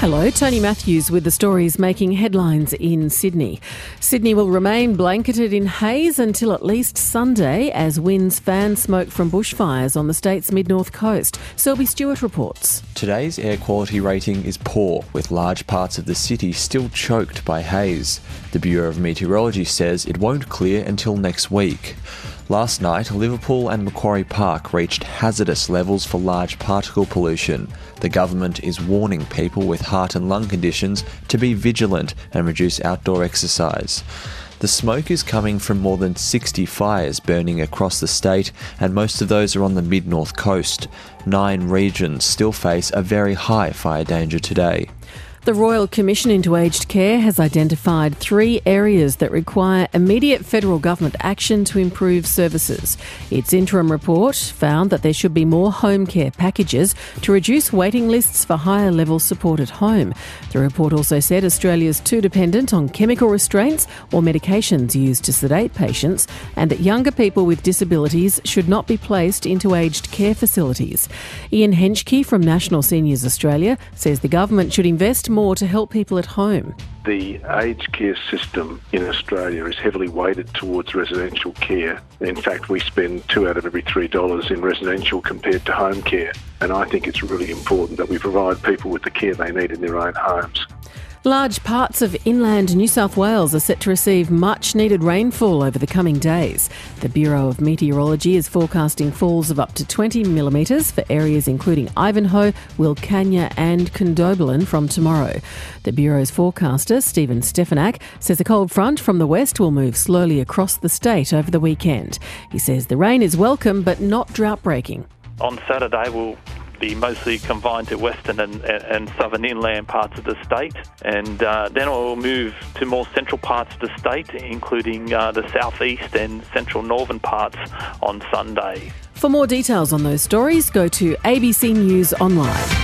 Hello, Tony Matthews with the stories making headlines in Sydney. Sydney will remain blanketed in haze until at least Sunday as winds fan smoke from bushfires on the state's mid north coast. Selby Stewart reports. Today's air quality rating is poor, with large parts of the city still choked by haze. The Bureau of Meteorology says it won't clear until next week. Last night, Liverpool and Macquarie Park reached hazardous levels for large particle pollution. The government is warning people with heart and lung conditions to be vigilant and reduce outdoor exercise. The smoke is coming from more than 60 fires burning across the state, and most of those are on the mid north coast. Nine regions still face a very high fire danger today. The Royal Commission into Aged Care has identified three areas that require immediate federal government action to improve services. Its interim report found that there should be more home care packages to reduce waiting lists for higher level support at home. The report also said Australia is too dependent on chemical restraints or medications used to sedate patients, and that younger people with disabilities should not be placed into aged care facilities. Ian Henschke from National Seniors Australia says the government should invest more to help people at home? The aged care system in Australia is heavily weighted towards residential care. In fact, we spend two out of every three dollars in residential compared to home care. And I think it's really important that we provide people with the care they need in their own homes. Large parts of inland New South Wales are set to receive much needed rainfall over the coming days. The Bureau of Meteorology is forecasting falls of up to 20 millimetres for areas including Ivanhoe, Wilcannia, and Condobolin from tomorrow. The Bureau's forecaster, Stephen Stefanak, says a cold front from the west will move slowly across the state over the weekend. He says the rain is welcome but not drought breaking. On Saturday, we'll be mostly confined to western and, and southern inland parts of the state, and uh, then it will move to more central parts of the state, including uh, the southeast and central northern parts on Sunday. For more details on those stories, go to ABC News Online.